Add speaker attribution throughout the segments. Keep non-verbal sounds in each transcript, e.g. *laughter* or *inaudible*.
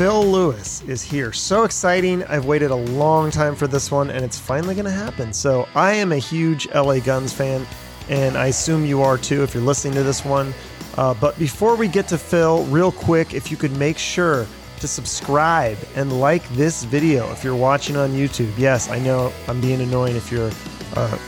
Speaker 1: Phil Lewis is here. So exciting. I've waited a long time for this one, and it's finally going to happen. So, I am a huge LA Guns fan, and I assume you are too if you're listening to this one. Uh, but before we get to Phil, real quick, if you could make sure to subscribe and like this video if you're watching on YouTube. Yes, I know I'm being annoying if you're a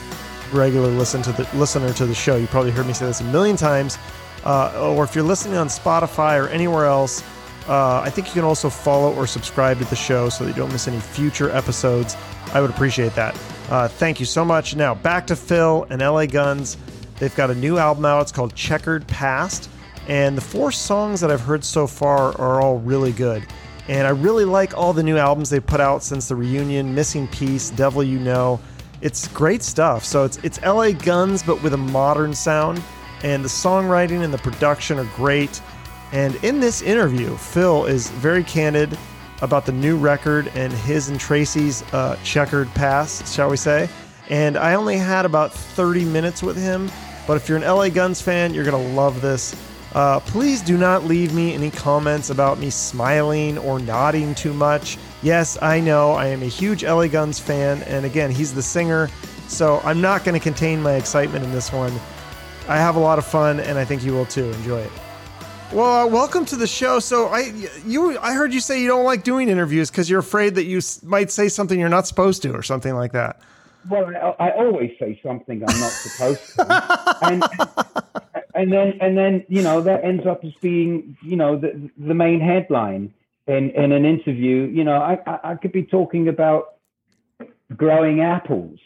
Speaker 1: regular listen to the listener to the show. You probably heard me say this a million times. Uh, or if you're listening on Spotify or anywhere else, uh, I think you can also follow or subscribe to the show so that you don't miss any future episodes. I would appreciate that. Uh, thank you so much. Now, back to Phil and LA Guns. They've got a new album out. It's called Checkered Past. And the four songs that I've heard so far are all really good. And I really like all the new albums they've put out since the reunion Missing Peace, Devil You Know. It's great stuff. So it's, it's LA Guns, but with a modern sound. And the songwriting and the production are great. And in this interview, Phil is very candid about the new record and his and Tracy's uh, checkered past, shall we say. And I only had about 30 minutes with him, but if you're an LA Guns fan, you're going to love this. Uh, please do not leave me any comments about me smiling or nodding too much. Yes, I know I am a huge LA Guns fan, and again, he's the singer, so I'm not going to contain my excitement in this one. I have a lot of fun, and I think you will too. Enjoy it. Well, uh, welcome to the show. So I you I heard you say you don't like doing interviews because you're afraid that you s- might say something you're not supposed to or something like that.
Speaker 2: Well, I, I always say something I'm not supposed to, and *laughs* and then and then you know that ends up as being you know the the main headline in in an interview. You know, I I, I could be talking about growing apples.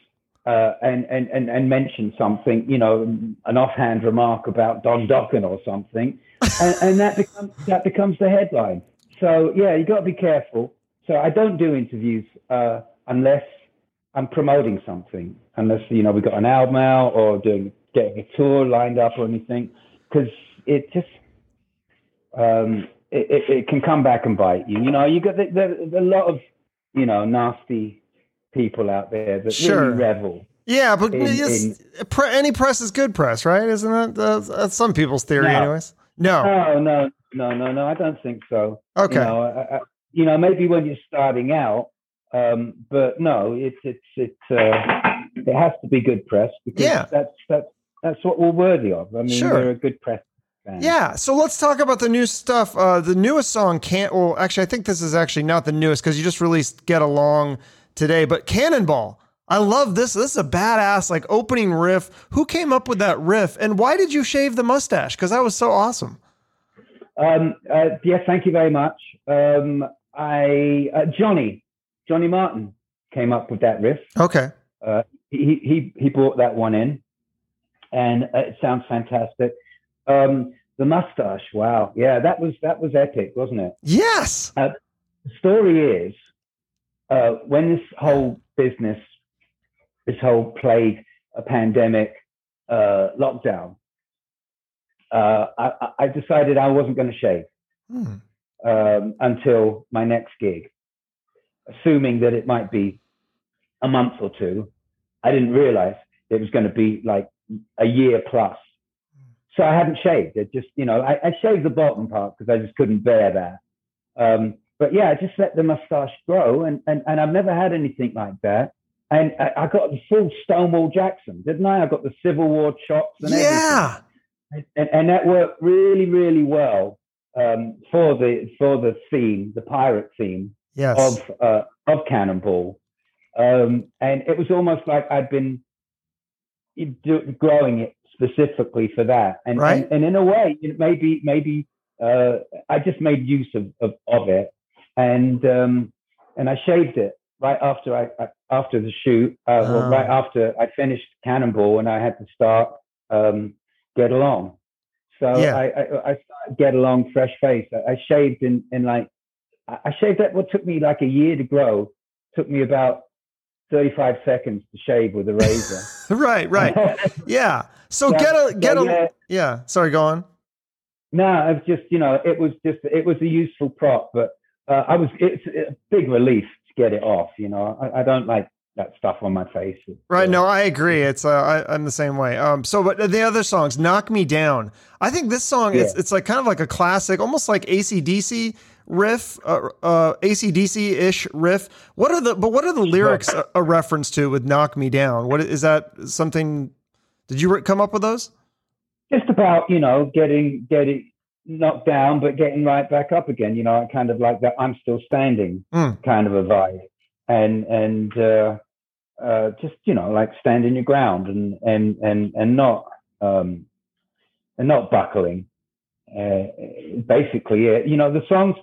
Speaker 2: Uh, and, and, and, and mention something, you know, an offhand remark about Don Dokken or something, and, and that becomes that becomes the headline. So yeah, you got to be careful. So I don't do interviews uh, unless I'm promoting something, unless you know we got an album out or doing getting a tour lined up or anything, because it just um, it, it, it, can come back and bite you. You know, you got the, the, the, a lot of you know nasty people out there that
Speaker 1: Sure.
Speaker 2: really revel.
Speaker 1: Yeah, but
Speaker 2: In-
Speaker 1: pre- any press is good press, right? Isn't that that's some people's theory,
Speaker 2: No.
Speaker 1: anyways? No.
Speaker 2: No, no, no, no, no. I don't think so.
Speaker 1: Okay.
Speaker 2: You know, I, I, you know, maybe when you're starting out, um, but no, it's it's it's uh, it has to be good press because
Speaker 1: Yeah.
Speaker 2: that's that's that's what we're worthy of. I mean,
Speaker 1: Sure.
Speaker 2: we're a good press fan.
Speaker 1: Yeah, so let's talk about the new stuff. Uh, the newest song can't. Well, actually, I think this is actually not the newest because you just released "Get Along" today. But "Cannonball," I love this. This is a badass like opening riff. Who came up with that riff, and why did you shave the mustache? Because that was so awesome.
Speaker 2: Um, uh, yes, thank you very much. Um, I uh, Johnny Johnny Martin came up with that riff.
Speaker 1: Okay.
Speaker 2: Uh, he he he brought that one in, and uh, it sounds fantastic. Um, the mustache, wow, yeah, that was that was epic, wasn't it?
Speaker 1: Yes.
Speaker 2: The story is uh, when this whole business, this whole plague, a pandemic, uh, lockdown, uh, I, I- decided I wasn't going to shave
Speaker 1: Hmm.
Speaker 2: um, until my next gig, assuming that it might be a month or two. I didn't realize it was going to be like a year plus. So I hadn't shaved. It just, you know, I, I shaved the bottom part because I just couldn't bear that. Um, but yeah, I just let the mustache grow, and, and, and I've never had anything like that. And I, I got the full Stonewall Jackson, didn't I? I got the Civil War chops and everything
Speaker 1: Yeah.
Speaker 2: and, and that worked really, really well um, for the for the theme, the pirate theme
Speaker 1: Yes.
Speaker 2: of uh, of Cannonball, um, and it was almost like I'd been growing it specifically for that, and
Speaker 1: Right.
Speaker 2: and, and in a way, it maybe maybe uh, I just made use of of, of it, and um, and I shaved it right after I, I after the shoot, uh,
Speaker 1: Oh.
Speaker 2: well, right after I finished Cannonball, and I had to start um, Get Along. So
Speaker 1: Yeah.
Speaker 2: I, I I started Get Along fresh face. I, I shaved in in like I shaved that what took me like a year to grow. Took me about 35 seconds to shave with a razor. *laughs*
Speaker 1: right. Right. *laughs* Yeah. So get a
Speaker 2: so
Speaker 1: get a.
Speaker 2: yeah.
Speaker 1: Yeah. Sorry. Go on.
Speaker 2: no, it's just you know it was just it was a useful prop, but uh, I was it's a big relief get it off. You know, I, I don't like that stuff on my face.
Speaker 1: Right.
Speaker 2: uh,
Speaker 1: No, I agree. It's uh, I, I'm the same way. Um. So, but the other songs, "Knock Me Down," I think this song it's
Speaker 2: Yeah.
Speaker 1: it's like kind of like a classic, almost like ACDC riff, uh, uh, ACDC ish riff. What are the but what are the lyrics a, a, reference to with "Knock Me Down"? What is that? Something? Did you come up with those?
Speaker 2: Just about you know getting getting knocked down, but getting right back up again. You know, kind of like that. I'm still standing mm. kind of a vibe, and and uh, uh, just you know like standing your ground and and and and not um, and not buckling. Uh, basically, yeah. You know, the songs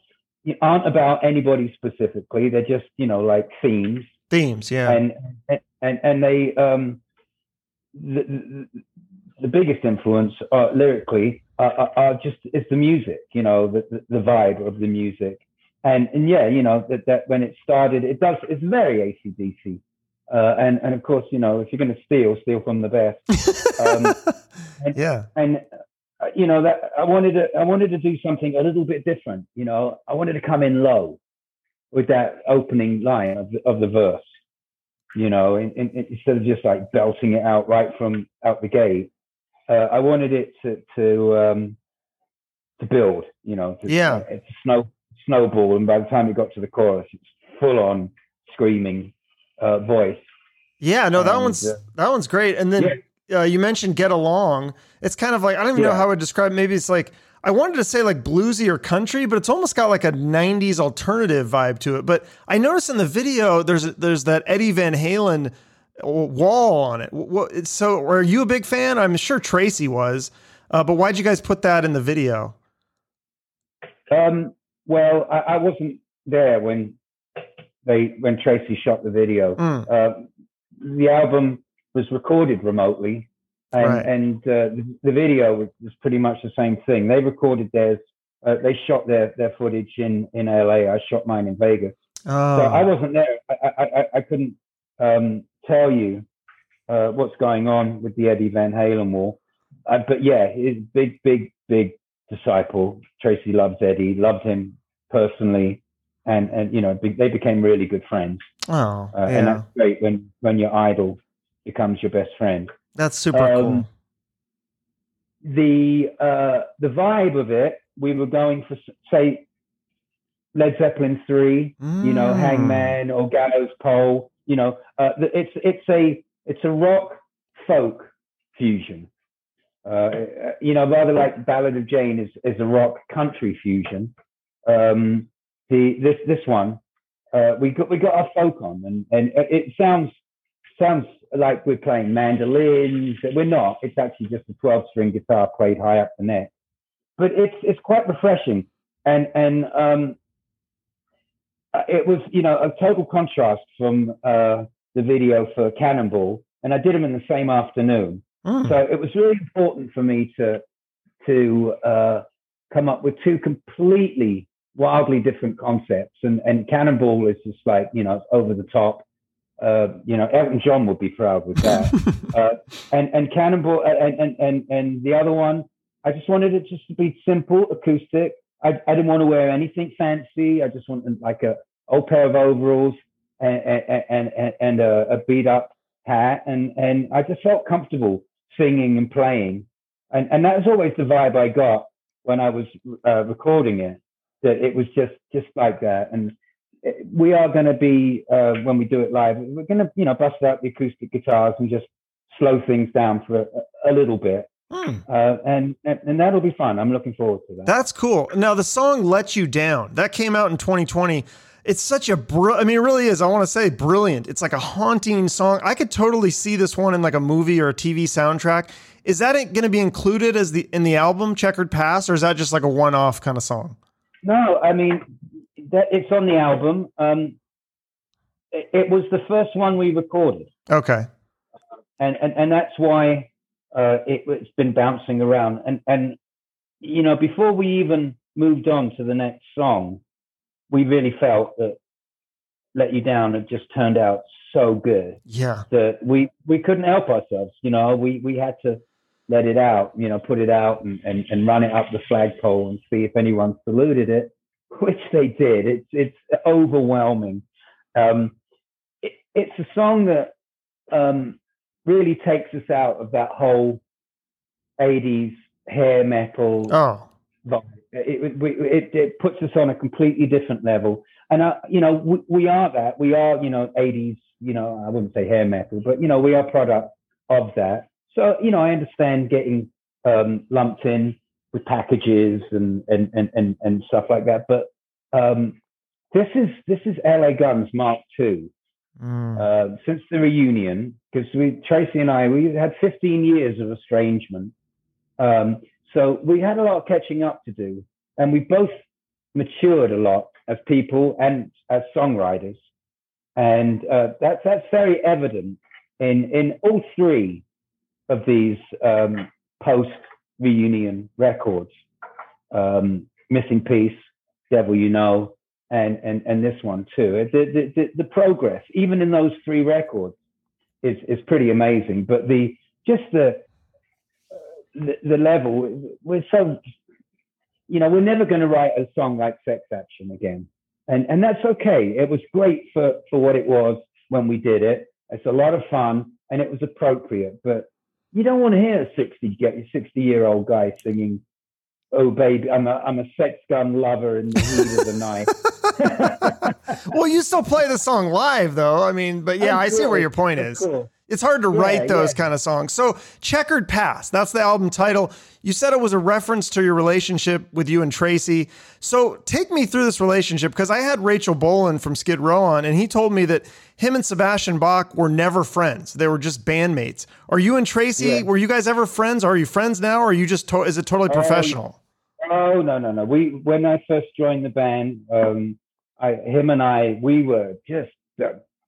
Speaker 2: aren't about anybody specifically. They're just you know like themes.
Speaker 1: Themes, yeah.
Speaker 2: And and and they um the the, the biggest influence uh, lyrically are, are, just it's the music. You know, the, the the vibe of the music. And and yeah, you know that that when it started, it does. It's very ACDC. Uh, and and of course, you know, if you're going to steal, steal from the best. Um, *laughs* and,
Speaker 1: yeah.
Speaker 2: And uh, you know that I wanted to I wanted to do something a little bit different. You know, I wanted to come in low with that opening line of the, of the verse. You know, in, in, instead of just like belting it out right from out the gate, uh, I wanted it to to um, to build. You know, to,
Speaker 1: yeah,
Speaker 2: uh, it's a snow snowball, and by the time it got to the chorus, it's full on screaming uh, voice.
Speaker 1: Yeah, no, that and, one's uh, that one's great. And then yeah. uh, you mentioned "Get Along." It's kind of like I don't even yeah. know how I would describe. It. Maybe it's like I wanted to say like bluesy or country, but it's almost got like a '90s alternative vibe to it. But I noticed in the video there's there's that Eddie Van Halen wall on it. What, so, are you a big fan? I'm sure Tracy was, uh, but why'd you guys put that in the video?
Speaker 2: Um, well, I, I wasn't there when they when Tracy shot the video. Mm. Uh, the album was recorded remotely, and, right. and uh, the, the, video was, was, pretty much the same thing. They recorded theirs. Uh, they shot their their footage in in LA. I shot mine in Vegas. Oh. So I wasn't there. I I, I couldn't um, tell you uh, what's going on with the Eddie Van Halen wall. Uh, but yeah, he's big, big, big disciple. Tracy loves Eddie, loved him personally and and you know they became really good friends.
Speaker 1: Oh, uh,
Speaker 2: yeah. and that's great when when your idol becomes your best friend.
Speaker 1: That's super um, cool.
Speaker 2: The uh, the vibe of it, we were going for say Led Zeppelin three, mm. you know, mm. Hangman or Gallows Pole. You know, uh, it's it's a it's a rock folk fusion. Uh, you know, rather like Ballad of Jane is is a rock country fusion. Um, the this this one uh, we got we got our folk on and and it sounds sounds like we're playing mandolins. We're not. It's actually just a 12 string guitar played high up the neck. But it's it's quite refreshing and and um, it was you know a total contrast from uh, the video for Cannonball, and I did them in the same afternoon. Mm. So it was really important for me to to uh, come up with two completely wildly different concepts. And and Cannonball is just like you know over the top. Uh, you know, Elton John would be proud with that. *laughs* uh, and and Cannonball and, and and and the other one, I just wanted it just to be simple, acoustic. I, I didn't want to wear anything fancy. I just wanted like a old pair of overalls and and and, and a, a beat up hat, and and I just felt comfortable singing and playing. And and that was always the vibe I got when I was uh, recording it that it was just just like that. And we are going to be uh, when we do it live, we're going to you know bust out the acoustic guitars and just slow things down for a, a little bit. Hmm. Uh, and, and that'll be fun. I'm looking forward to that.
Speaker 1: That's cool. Now the song "Let You Down" that came out in 2020. It's such a br- I mean, it really is. I want to say brilliant. It's like a haunting song. I could totally see this one in like a movie or a TV soundtrack. Is that going to be included as the in the album Checkered Past, or is that just like a one-off kind of song?
Speaker 2: No, I mean, that, it's on the album. Um, it, it, was the first one we recorded.
Speaker 1: Okay.
Speaker 2: And and, and that's why uh, it, it's been bouncing around. And and you know, before we even moved on to the next song, we really felt that "Let You Down" had just turned out so good.
Speaker 1: Yeah.
Speaker 2: That we we couldn't help ourselves. You know, we we had to let it out, you know, put it out and, and, and run it up the flagpole and see if anyone saluted it, *laughs* which they did. It's it's overwhelming. Um, it, it's a song that um, really takes us out of that whole 80s hair metal
Speaker 1: oh.
Speaker 2: vibe. it, it, it puts us on a completely different level. And, uh, you know, we, we are that. We are, you know, 80s, you know, I wouldn't say hair metal, but, you know, we are product of that. So, you know, I understand getting um, lumped in with packages and, and, and, and, and stuff like that. But um, this is this is LA Guns Mark II. Mm. Uh, since the reunion, because we Tracy and I we had 15 years of estrangement, um, so we had a lot of catching up to do, and we both matured a lot as people and as songwriters, and uh, that's that's very evident in in all three of these um, post reunion records. Um, Missing Peace, Devil You Know, and and and this one too. The, the the progress, even in those three records, is is pretty amazing. But the just the the, the level, we're so you know we're never going to write a song like Sex Action again, and and that's okay. It was great for for what it was when we did it. It's a lot of fun and it was appropriate, but you don't want to hear a 60 get 60 year old guy singing oh baby i'm a i'm a sex gun lover in the heat of the night *laughs*
Speaker 1: well, you still play the song live, though. I mean, but yeah, i see where your point is. Cool. It's hard to yeah, write those yeah. kind of songs. So, Checkered Past, that's the album title. You said it was a reference to your relationship with you and Tracy. So, take me through this relationship because I had Rachel Bolan from Skid Row on, and he told me that him and Sebastian Bach were never friends. They were just bandmates. Are you and Tracy, yeah. were you guys ever friends? Are you friends now, or are you just, to- is it totally oh, professional?
Speaker 2: Oh, no, no, no. We, when I first joined the band, um, I, him and I, we were just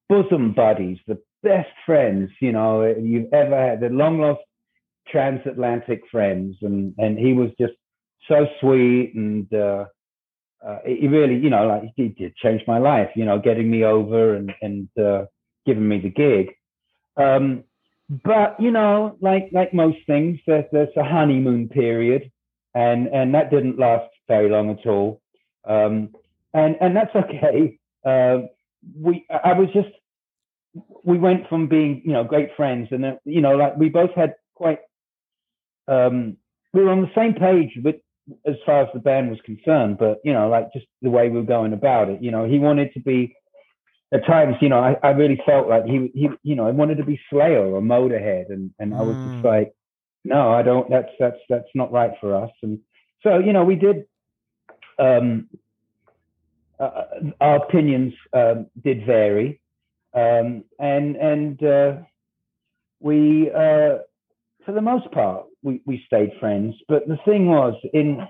Speaker 2: bosom buddies, the best friends, you know, you've ever had, the long lost transatlantic friends. And, and he was just so sweet and, uh, uh, he really, you know, like he did change my life, you know, getting me over and, and, uh, giving me the gig. Um, but you know, like, like most things, there's, there's a honeymoon period and, and that didn't last very long at all. Um, and and that's okay. Uh, we I was just we went from being you know great friends, and uh, you know like we both had quite um, we were on the same page with as far as the band was concerned, but you know like just the way we were going about it. You know he wanted to be at times, you know, I, I really felt like he, he, you know, I wanted to be Slayer or Motorhead, and and I was just mm. like, no, I don't. That's that's that's not right for us. And so, you know, we did um, uh, our opinions um, did vary, um, and and uh, we, uh, for the most part, we, we stayed friends. But the thing was, in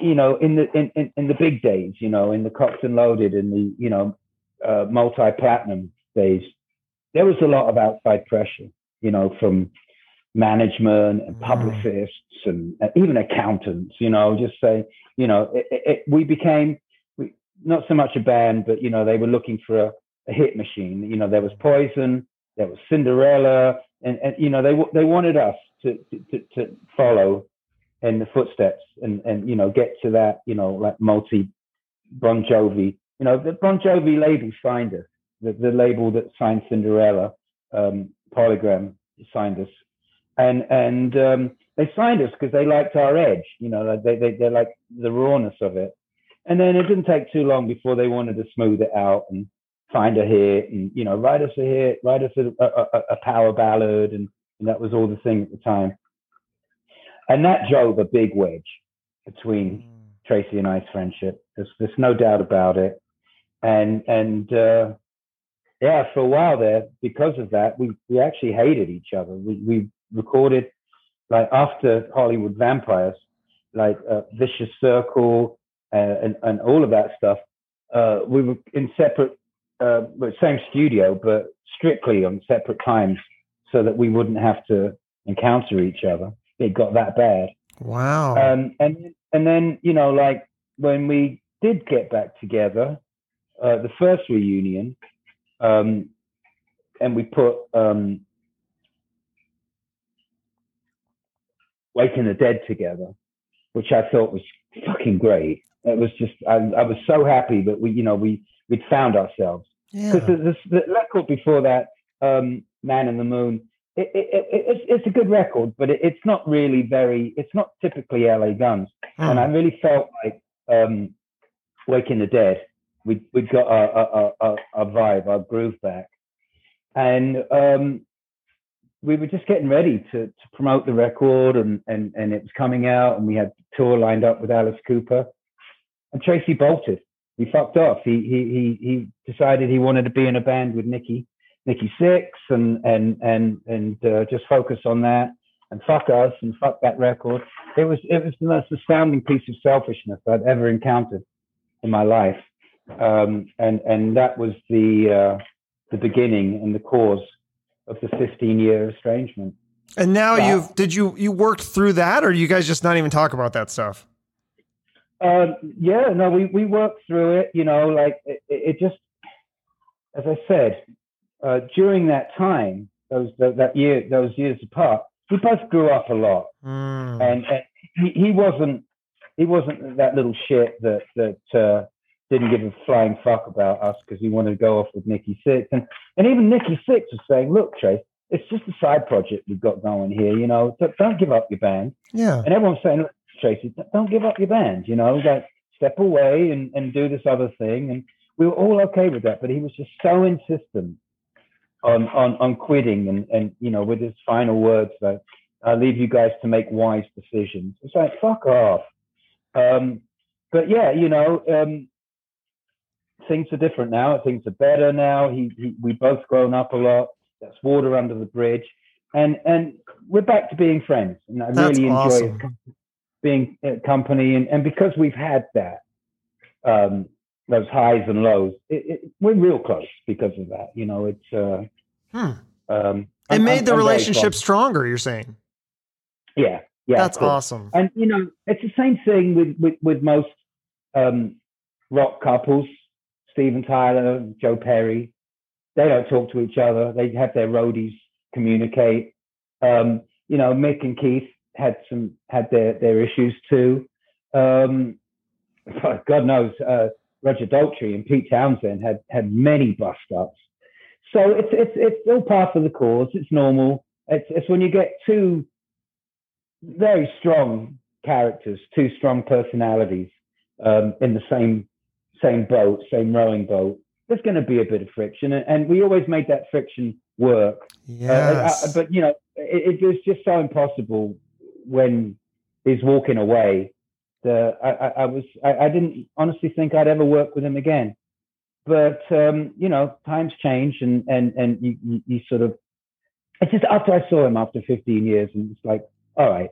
Speaker 2: you know, in the in, in, the big days, you know, in the Cocked and Loaded, in the you know, uh, multi platinum days, there was a lot of outside pressure, you know, from management and mm. publicists and, and even accountants, you know, just say, you know, it, it, we became not so much a band, but you know, they were looking for a, a hit machine. You know, there was Poison, there was Cinderella, and, and you know, they they wanted us to, to to follow in the footsteps and and you know get to that you know like multi Bon Jovi. You know, the Bon Jovi label signed us. The, the label that signed Cinderella, um, Polygram signed us, and and um, they signed us because they liked our edge. You know, they they they like the rawness of it. And then it didn't take too long before they wanted to smooth it out and find a hit and, you know, write us a hit, write us a, a, a power ballad. And, and that was all the thing at the time. And that drove a big wedge between mm. Tracy and I's friendship. There's, there's no doubt about it. And, and, uh, yeah, for a while there, because of that, we, we actually hated each other. We, we recorded like after Hollywood Vampires, like uh, Vicious Circle, uh, and, and all of that stuff. Uh, we were in separate, uh, same studio, but strictly on separate times so that we wouldn't have to encounter each other. It got that bad.
Speaker 1: Wow.
Speaker 2: Um, and and then you know, like when we did get back together, uh, the first reunion, um, and we put um, Waking the Dead together, which I thought was fucking great it was just I, I was so happy that we you know we we'd found ourselves because yeah. the, the, record before that um, man in the moon it, it, it, it's, it's a good record, but it, it's not really very. It's not typically LA Guns,
Speaker 1: Hmm.
Speaker 2: and I really felt like um, Waking the Dead. We'd we'd got our, our, our, our vibe, our groove back, and um, we were just getting ready to, to promote the record, and, and and it was coming out, and we had tour lined up with Alice Cooper, and Tracy bolted. He fucked off. He he he he decided he wanted to be in a band with Nikki, Nikki Sixx, and and and and uh, just focus on that, and fuck us, and fuck that record. It was it was the most astounding piece of selfishness I'd ever encountered in my life, um, and and that was the uh, the beginning and the cause of the 15 year estrangement.
Speaker 1: And now you've did you you worked through that, or you guys just not even talk about that stuff?
Speaker 2: Um, yeah, no, we, we worked through it, you know, like it, it just, as I said, uh, during that time, those, that, that year, those years apart, we both grew up a lot
Speaker 1: Mm.
Speaker 2: and, and he, he wasn't, he wasn't that little shit that, that, uh, didn't give a flying fuck about us because he wanted to go off with Nikki Sixx. And, and even Nikki Sixx was saying, look, Trace, it's just a side project we've got going here, you know, don't, don't give up your band.
Speaker 1: yeah.
Speaker 2: And everyone's saying, Look, Tracy, don't give up your band, you know, like step away and, and do this other thing. And we were all okay with that, but he was just so insistent on on, on quitting and, and you know, with his final words like, I leave you guys to make wise decisions. It's like, fuck off. Um, but yeah, you know, um, things are different now. Things are better now. He, he we both grown up a lot. That's water under the bridge. And and we're back to being friends. And I
Speaker 1: That's
Speaker 2: really enjoy
Speaker 1: awesome.
Speaker 2: being uh, company. And, and because we've had that, um, those highs and lows, it, it, we're real close because of that. You know, it's uh,
Speaker 1: Hmm.
Speaker 2: um,
Speaker 1: It
Speaker 2: I'm-
Speaker 1: made
Speaker 2: I'm-
Speaker 1: the
Speaker 2: I'm
Speaker 1: relationship stronger. You're saying
Speaker 2: Yeah, yeah,
Speaker 1: that's awesome.
Speaker 2: And you know, it's the same thing with with, with most um, rock couples. Steven Tyler, and Joe Perry, they don't talk to each other. They have their roadies communicate. Um, you know, Mick and Keith had some had their their issues too. Um, God knows, uh, Roger Daltrey and Pete Townshend had had many bust ups. So it's it's it's all part of the cause. It's normal. It's it's when you get two very strong characters, two strong personalities um, in the same same boat, same rowing boat. There's going to be a bit of friction, and, and we always made that friction work. Uh,
Speaker 1: Yes.
Speaker 2: uh, but you know, it, it was just so impossible when he's walking away. The I, I, I was I, I didn't honestly think I'd ever work with him again. But um, you know, times change, and and and you, you, you sort of. It's just after I saw him after 15 years, and it's like, all right.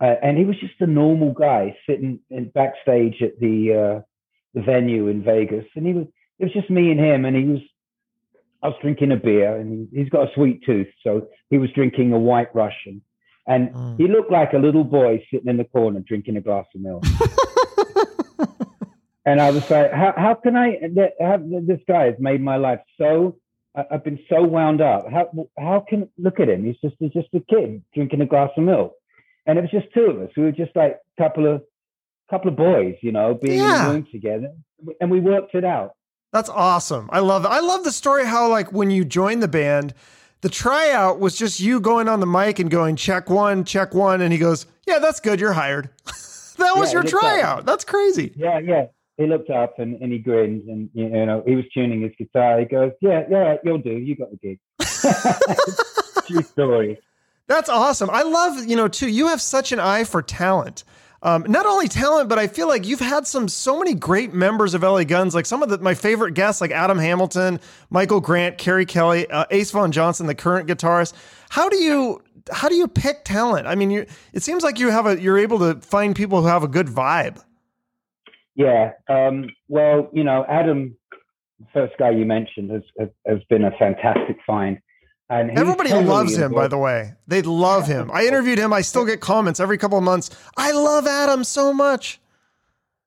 Speaker 2: Uh, and he was just a normal guy sitting in backstage at the uh, the venue in Vegas, and he was it was just me and him, and he was I was drinking a beer, and he, he's got a sweet tooth, so he was drinking a White Russian, and
Speaker 1: Mm.
Speaker 2: he looked like a little boy sitting in the corner drinking a glass of milk. *laughs* and I was like, how, how can I? How, this guy has made my life so. I've been so wound up. How how can look at him? He's just he's just a kid drinking a glass of milk, and it was just two of us. We were just like a couple of couple of boys, you know, being
Speaker 1: Yeah.
Speaker 2: in a room together, and we worked it out.
Speaker 1: That's awesome. I love It. I love the story how like when you joined the band, the tryout was just you going on the mic and going check one, check one, and he goes, Yeah, that's good, you're hired. *laughs* that was
Speaker 2: Yeah,
Speaker 1: your
Speaker 2: it looked like-
Speaker 1: tryout. That's crazy.
Speaker 2: Yeah, yeah. He looked up and, and he grinned and you know he was tuning his guitar. He goes, "Yeah, yeah, you'll do. You got the gig." *laughs* True story.
Speaker 1: That's awesome. I love, you know, too, you have such an eye for talent. Um, not only talent, but I feel like you've had some so many great members of LA Guns, like some of the, my favorite guests, like Adam Hamilton, Michael Grant, Kerri Kelli, uh, Ace Von Johnson, the current guitarist. How do you how do you pick talent? I mean, you it seems like you have a you're able to find people who have a good vibe.
Speaker 2: Yeah. Um, well, you know, Adam, the first guy you mentioned, has has, has been a fantastic find. And
Speaker 1: Everybody loves him, by the way. They love him. I interviewed him. I still get comments every couple of months. I love Adam so much.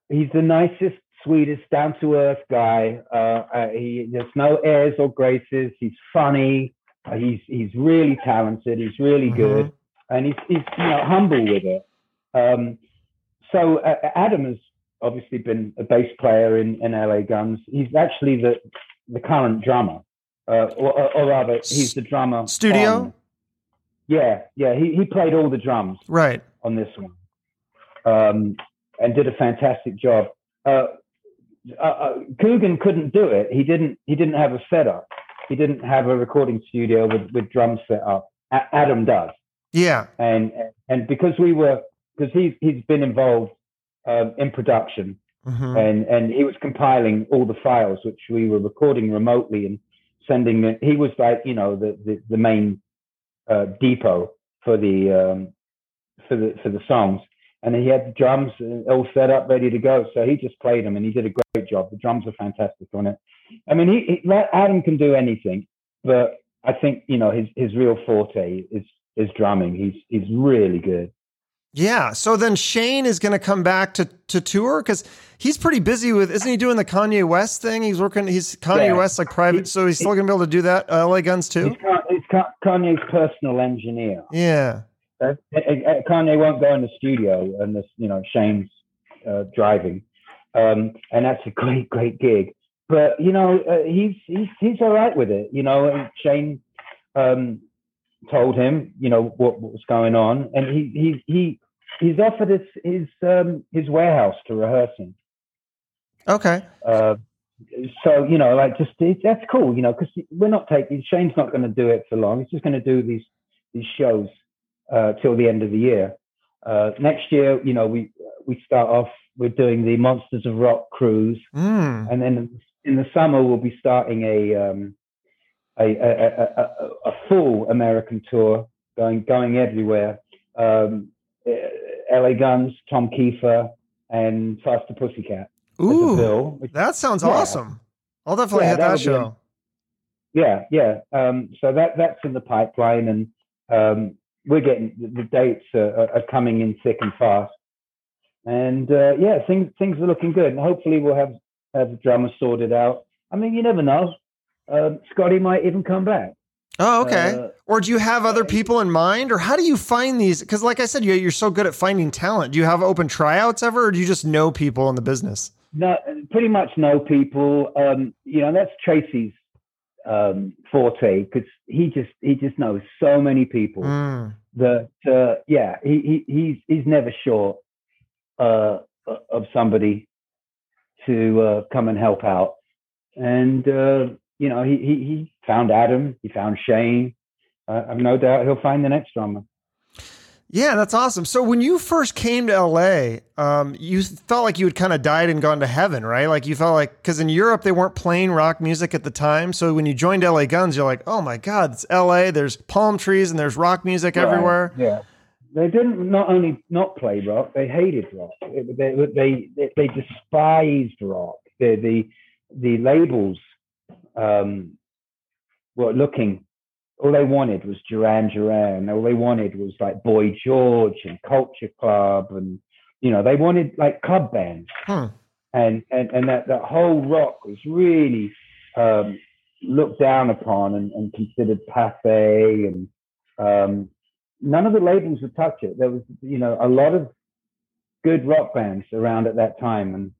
Speaker 2: He's the nicest, sweetest, down to earth guy. Uh, uh, he there's no airs or graces. He's funny. Uh, he's he's really talented. He's really
Speaker 1: Mhm.
Speaker 2: good, and he's he's you know humble with it. Um, so uh, Adam has obviously been a bass player in, in LA Guns. He's actually the the current drummer, uh, or, or- rather, he's the drummer.
Speaker 1: Studio?
Speaker 2: on- Yeah, yeah. He he played all the drums
Speaker 1: Right.
Speaker 2: on this one, um, and did a fantastic job. Uh, uh, uh, Coogan couldn't do it. He didn't. He didn't have a setup. He didn't have a recording studio with with drums set up. A- Adam does,
Speaker 1: Yeah.
Speaker 2: and and because we were because he's he's been involved um, in production
Speaker 1: hmm
Speaker 2: and and he was compiling all the files which we were recording remotely and sending. He was like you know the the, the main uh, depot for the um, for the for the songs, and he had the drums all set up, ready to go. So he just played them, and he did a great job. The drums are fantastic on it. I mean, he, he Adam can do anything, but I think you know his his real forte is is drumming. He's he's really good.
Speaker 1: Yeah. So then Shane is going to come back to, to tour because he's pretty busy with, isn't he doing the Kanye West thing? He's working, he's Kanye
Speaker 2: Yeah.
Speaker 1: West like private.
Speaker 2: He-
Speaker 1: so he's still going to be able to do that. Uh, LA Guns too.
Speaker 2: He's, he's Kanye's personal engineer.
Speaker 1: Yeah.
Speaker 2: Uh, uh, uh, Kanye won't go in the studio unless you know Shane's uh, driving, um, and that's a *laughs* great, great gig. But you know, uh, he's he's he's all right with it. You know, Shane um, told him, you know, what, what was going on, and he he he he's offered his his um, his warehouse to rehearse in.
Speaker 1: Okay.
Speaker 2: Uh, so you know, like just it, that's cool, you know, because we're not taking Shane's not going to do it for long. He's just going to do these these shows uh, till the end of the year. Uh, next year, you know, we we start off. We're doing the Monsters of Rock cruise,
Speaker 1: Mm.
Speaker 2: and then in the summer we'll be starting a um, a, a, a, a, full American tour, going going everywhere. Um, uh, LA Guns, Tom Keifer, and Faster Pussycat.
Speaker 1: Ooh,
Speaker 2: bill, which
Speaker 1: that sounds
Speaker 2: Yeah.
Speaker 1: awesome. I'll definitely
Speaker 2: Yeah,
Speaker 1: hit that
Speaker 2: be
Speaker 1: show.
Speaker 2: yeah, yeah. Um, so that that's in the pipeline, and um, we're getting the, the dates are, are- are coming in thick and fast. And uh, yeah, things things are looking good, and hopefully we'll have have the drummer sorted out. I mean, you never know. Um, Scotty might even come back.
Speaker 1: Oh, okay.
Speaker 2: Uh,
Speaker 1: or do you have other people in mind, or how do you find these? Because, like I said, you, you're so good at finding talent. Do you have open tryouts ever, or do you just know people in the business?
Speaker 2: no, pretty much know people. Um, you know, that's Tracy's um, forte because he just he just knows so many people.
Speaker 1: Mm.
Speaker 2: that uh, yeah, he, he he's he's never short uh, of somebody to uh, come and help out. And uh, you know, he, he he found Adam, he found Shane. Uh, I've no doubt he'll find the next drummer.
Speaker 1: Yeah, that's awesome. So when you first came to LA, um, you felt like you had kind of died and gone to heaven, right? Like you felt like because in Europe they weren't playing rock music at the time. So when you joined LA Guns, you're like, oh my god, it's LA. There's palm trees and there's rock music everywhere.
Speaker 2: Yeah. They didn't not only not play rock, they hated rock. They they they, they despised rock. The the the labels um, were looking. All they wanted was Duran Duran. All they wanted was like Boy George and Culture Club, and you know they wanted like club bands.
Speaker 1: Hmm.
Speaker 2: And and and that that whole rock was really um, looked down upon and, and considered passe and um, none of the labels would touch it. There was, you know, a lot of good rock bands around at that time, and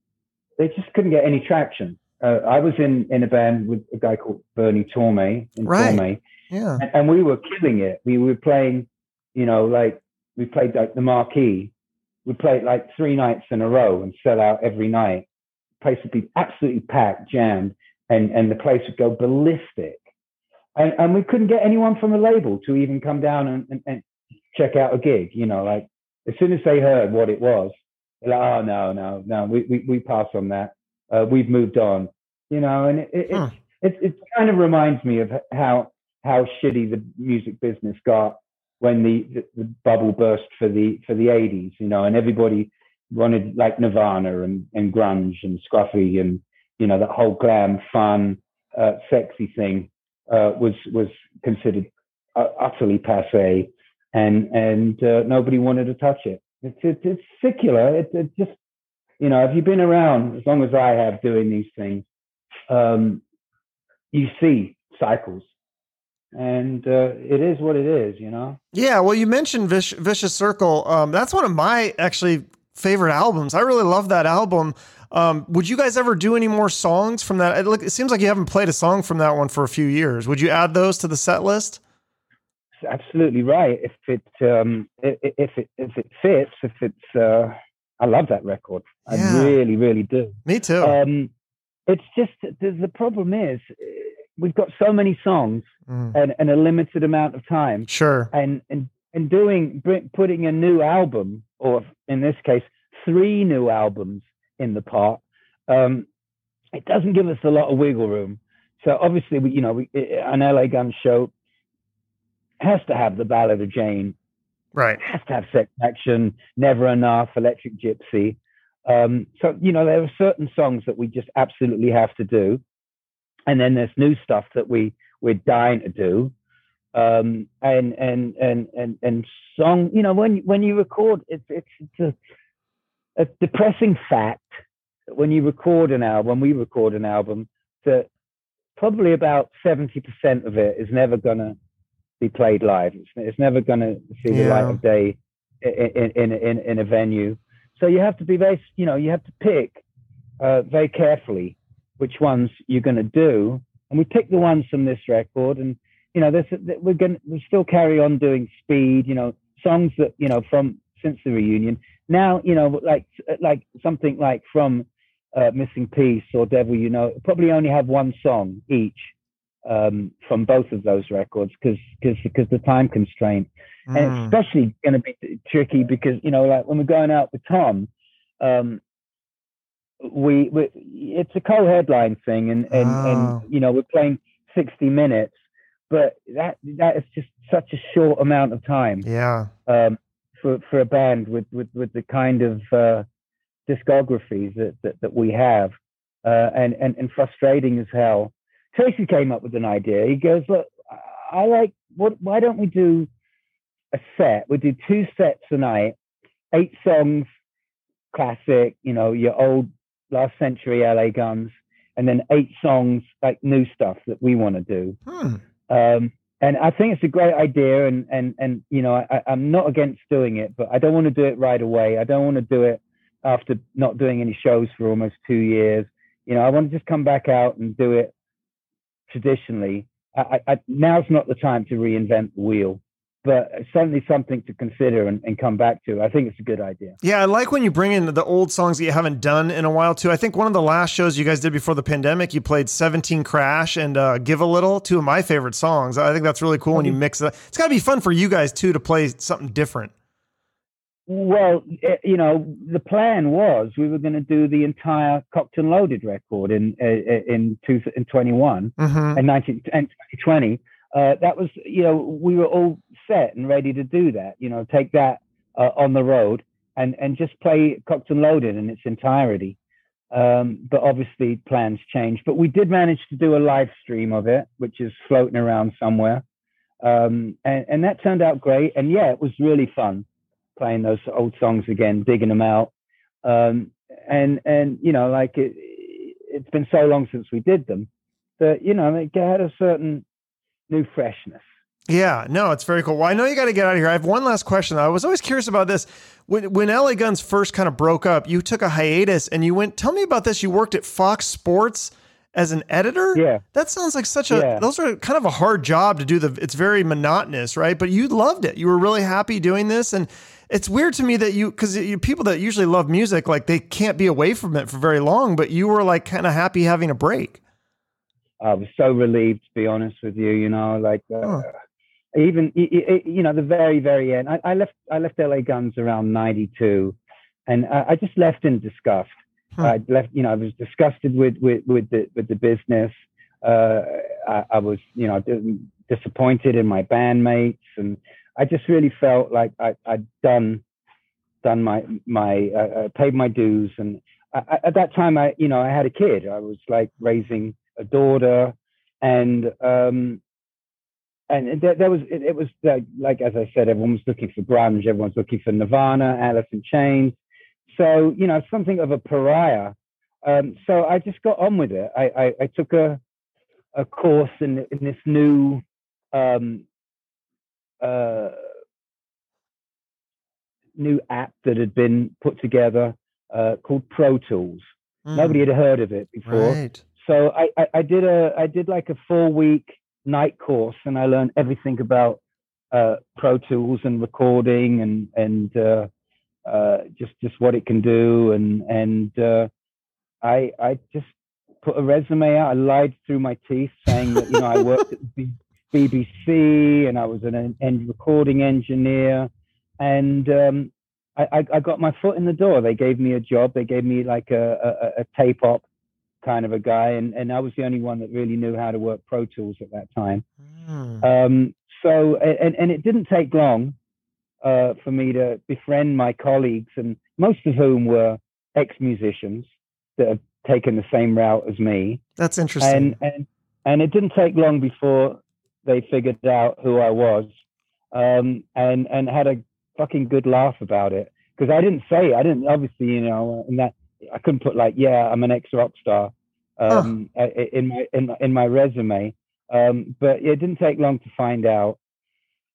Speaker 2: they just couldn't get any traction. Uh, I was in in a band with a guy called Bernie Torme in
Speaker 1: Right.
Speaker 2: Torme,
Speaker 1: Yeah.
Speaker 2: and, and we were killing it. We were playing, you know, like we played like the Marquee. We played like three nights in a row and sell out every night. The place would be absolutely packed, jammed, and and the place would go ballistic. And and we couldn't get anyone from the label to even come down and, and, and check out a gig. You know, like as soon as they heard what it was, they're like, oh no, no, no, we we, we pass on that. Uh, we've moved on. You know, and it it,
Speaker 1: Hmm.
Speaker 2: it it kind of reminds me of how how shitty the music business got when the, the, the bubble burst for the for the 80s. You know, and everybody wanted like Nirvana and and grunge and scruffy and you know that whole glam, fun, uh, sexy thing uh, was was considered uh, utterly passe, and and uh, nobody wanted to touch it. It's it's, it's secular. It, it just you know if you've been around as long as I have doing these things, um, you see cycles, and uh, it is what it is. You know.
Speaker 1: Yeah, well, you mentioned Vic- Vicious Circle. Um, that's one of my actually favorite albums. I really love that album. Um, would you guys ever do any more songs from that? It, look, it seems like you haven't played a song from that one for a few years. Would you add those to the set list?
Speaker 2: absolutely right. If it um, if it if it fits, if it's uh, I love that record. I really, really do.
Speaker 1: Me too.
Speaker 2: Um, it's just the, the problem is uh, we've got so many songs
Speaker 1: Mm.
Speaker 2: and, and a limited amount of time,
Speaker 1: Sure.
Speaker 2: and and and doing putting a new album, or in this case, three new albums in the pot, um, it doesn't give us a lot of wiggle room. So obviously, we you know we, an LA Gun show has to have the Ballad of Jane
Speaker 1: Right.
Speaker 2: has to have sex action, never enough, electric gypsy. Um, so you know there are certain songs that we just absolutely have to do, and then there's new stuff that we we're dying to do. Um, and and and and and song, you know, when when you record, it's it's, it's a, a depressing fact that when you record an album, when we record an album that probably about seventy percent of it is never gonna be played live. It's, it's never going to see the light of day in, in, in, in a venue. So you have to be very, you know, you have to pick uh, very carefully which ones you're going to do. And we picked the ones from this record, and you know, this we're going we still carry on doing speed, you know, songs that you know from since the reunion. Now, you know, like like something like from uh, Missing Peace or Devil You Know, probably only have one song each um, from both of those records because because the time constraint, and it's
Speaker 1: Mm.
Speaker 2: especially going to be tricky because you know like when we're going out with Tom, um, we, we it's a co-headline thing, and and
Speaker 1: Oh.
Speaker 2: and you know we're playing sixty minutes, but that that is just such a short amount of time
Speaker 1: Yeah.
Speaker 2: um, for for a band with with with the kind of uh, discographies that, that that we have, uh, and and and frustrating as hell. Tracy came up with an idea. He goes, "Look, I like what? Why don't we do a set? We do two sets a night, eight songs, classic, you know, your old last century LA Guns, and then eight songs like new stuff that we want to do."
Speaker 1: Hmm.
Speaker 2: Um, and I think it's a great idea, and and and you know, I, I'm not against doing it, but I don't want to do it right away. I don't want to do it after not doing any shows for almost two years. You know, I want to just come back out and do it traditionally. I, I, now's not the time to reinvent the wheel, but certainly something to consider and, and come back to. I think it's a good idea.
Speaker 1: Yeah, I like when you bring in the old songs that you haven't done in a while too. I think one of the last shows you guys did before the pandemic, you played 17 Crash and uh, Give a Little, two of my favorite songs. I think that's really cool when you mix that. It's got to be fun for you guys too to play something different.
Speaker 2: Well, eh, you know, the plan was we were going to do the entire Cocked and Loaded record in uh, in two, in 21
Speaker 1: Mm-hmm.
Speaker 2: and 19 and 2020. Uh, that was, you know, we were all set and ready to do that. You know, take that uh, on the road and and just play Cocked and Loaded in its entirety. Um, but obviously plans changed. But we did manage to do a live stream of it, which is floating around somewhere, um, and and that turned out great. And yeah, it was really fun playing those old songs again, digging them out. Um, and and you know, like it, it's been so long since we did them that you know it had a certain new freshness.
Speaker 1: Yeah, no, it's very cool. Well, I know you got to get out of here. I have one last question. I was always curious about this. When when LA Guns first kind of broke up, you took a hiatus and you went. Tell me about this. You worked at Fox Sports as an editor.
Speaker 2: Yeah.
Speaker 1: that sounds like such a.
Speaker 2: Yeah.
Speaker 1: Those are kind of a hard job to do. The it's very monotonous, right? But you loved it. You were really happy doing this, and it's weird to me that you because you people that usually love music like they can't be away from it for very long, but you were like kind of happy having a break.
Speaker 2: I was so relieved to be honest with you. You know, like uh,
Speaker 1: Huh.
Speaker 2: even you know the very very end. I, I left I left LA Guns around '92, and I, just left in disgust.
Speaker 1: Hmm.
Speaker 2: I left. You know, I was disgusted with with with the with the business. Uh, I, I was you know disappointed in my bandmates, and I just really felt like I, I'd done done my my uh, uh, paid my dues. And I- at that time I you know I had a kid. I was like raising a daughter. And um and there, there was it, it was like, like as I said everyone was looking for grunge. Everyone's looking for Nirvana Alice in Chains. So you know something of a pariah. Um so I just got on with it. I I, I took a a course in in this new um uh new app that had been put together uh, called Pro Tools.
Speaker 1: Mm,
Speaker 2: Nobody had heard of it before.
Speaker 1: right.
Speaker 2: So I, I, I did a I did like a four week night course and I learned everything about uh, Pro Tools and recording and and uh, uh, just just what it can do and and uh, I I just put a resume out. I lied through my teeth, saying that you know I worked at *laughs* the BBC and I was an, an recording engineer, and um, I, I, got my foot in the door. They gave me a job. They gave me like a, a, a tape op kind of a guy, and, and I was the only one that really knew how to work Pro Tools at that time. Mm. Um, so, and, and it didn't take long uh, for me to befriend my colleagues, and most of whom were ex musicians that have taken the same route as me.
Speaker 1: That's interesting.
Speaker 2: And, and, and it didn't take long before they figured out who I was um, and, and had a fucking good laugh about it. Because I didn't say, I didn't, obviously, you know, and that, I couldn't put like, yeah, I'm an ex rock star um, huh. in, my, in, in my resume. Um, but it didn't take long to find out.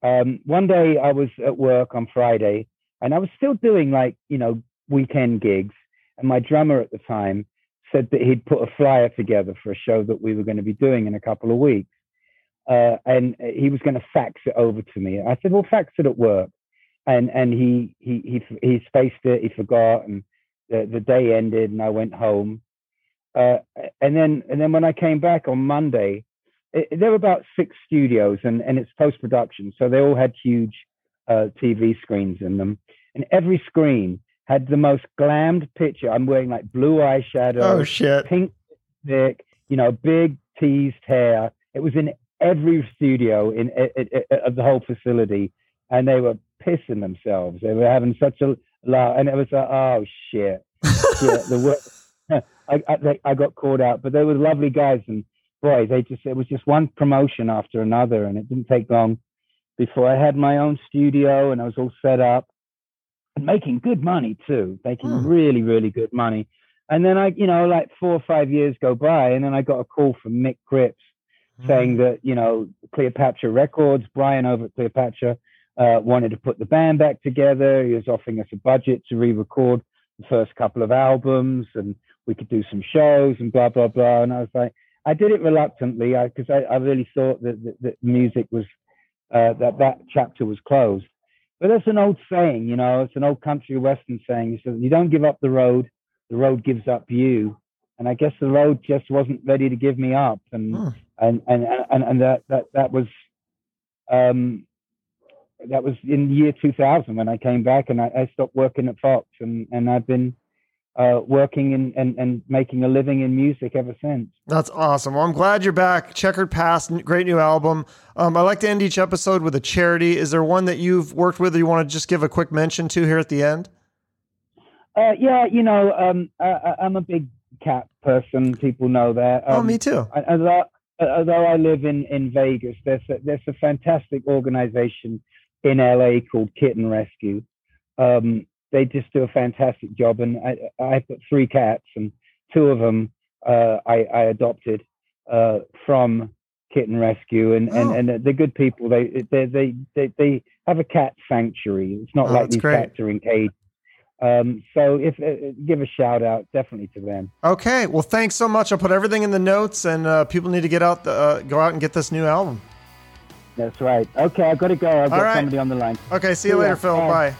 Speaker 2: Um, one day I was at work on Friday and I was still doing like, you know, weekend gigs. And my drummer at the time said that he'd put a flyer together for a show that we were going to be doing in a couple of weeks. Uh, and he was going to fax it over to me. I said, well, fax it at work. And, and he, he, he, he spaced it, he forgot, and the, the day ended and I went home. Uh, and then, and then when I came back on Monday, it, there were about six studios and, and it's post production. So they all had huge uh, TV screens in them. And every screen had the most glammed picture. I'm wearing like blue eyeshadow.
Speaker 1: Oh, shit.
Speaker 2: Pink thick, you know, big teased hair. It was in every studio in, of the whole facility. And they were pissing themselves. They were having such a laugh. And it was like, oh, shit. the *laughs* *laughs* I, I, I got caught out, but they were lovely guys. And boy, they just it was just one promotion after another, and it didn't take long before I had my own studio and I was all set up and making good money too, making hmm. really, really good money. And then I, you know, like four or five years go by, and then I got a call from Mick Cripps hmm. saying that, you know, Cleopatra Records, Brian over at Cleopatra, uh, wanted to put the band back together. He was offering us a budget to re-record the first couple of albums, and we could do some shows and blah blah blah. And I was like, I did it reluctantly because I, I, I, really thought that, that, that music was uh, that that chapter was closed. But that's an old saying, you know, it's an old country western saying. You said you don't give up the road, the road gives up you. And I guess the road just wasn't ready to give me up, and huh. And, and and and that that that was um that was in the year 2000 when I came back and I, I stopped working at Fox and and I've been uh, working and, and, and making a living in music ever since.
Speaker 1: That's awesome. Well, I'm glad you're back. Checkered Past, great new album. Um, I like to end each episode with a charity. Is there one that you've worked with or you want to just give a quick mention to here at the end?
Speaker 2: Uh, yeah, you know, um, I, am a big cat person. People know that.
Speaker 1: Oh, um, oh, me too.
Speaker 2: Although, although I live in, in Vegas, there's a, there's a fantastic organization in LA called Kitten Rescue. Um, they just do a fantastic job. And I, I've got three cats, and two of them uh, I, I, adopted uh, from Kitten Rescue, and, oh. and, and they're good people. They, they they they they have a cat sanctuary. It's not oh, like these great. cats are in cage. Um, so if uh, give a shout out definitely to them.
Speaker 1: Okay, well, thanks so much. I'll put everything in the notes, and uh, people need to get out the uh, go out and get this new album.
Speaker 2: That's right. Okay, I've got to go. I've All got right. somebody on the line.
Speaker 1: Okay, see, see you later, Phil. Bye. Bye.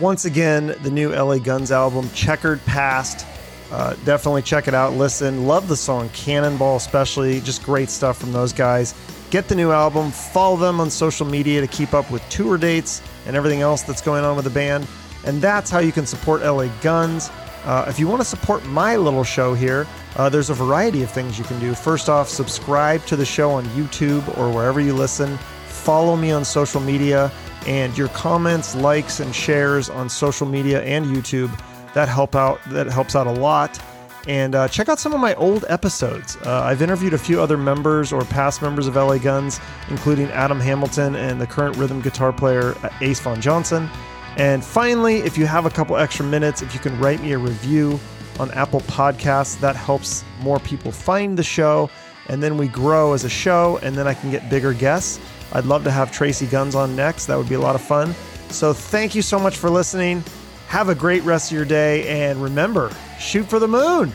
Speaker 1: Once again, the new LA Guns album, Checkered Past. Uh, definitely check it out. Listen. Love the song Cannonball, especially. Just great stuff from those guys. Get the new album. Follow them on social media to keep up with tour dates and everything else that's going on with the band. And that's how you can support LA Guns. Uh, if you want to support my little show here, uh, there's a variety of things you can do. First off, subscribe to the show on YouTube or wherever you listen. Follow me on social media and your comments, likes, and shares on social media and YouTube that help out. That helps out a lot. And uh, check out some of my old episodes. Uh, I've interviewed a few other members or past members of LA Guns, including Adam Hamilton and the current rhythm guitar player uh, Ace Von Johnson. And finally, if you have a couple extra minutes, if you can write me a review on Apple Podcasts, that helps more people find the show. And then we grow as a show, and then I can get bigger guests. I'd love to have Tracii Guns on next. That would be a lot of fun. So thank you so much for listening. Have a great rest of your day. And remember, shoot for the moon.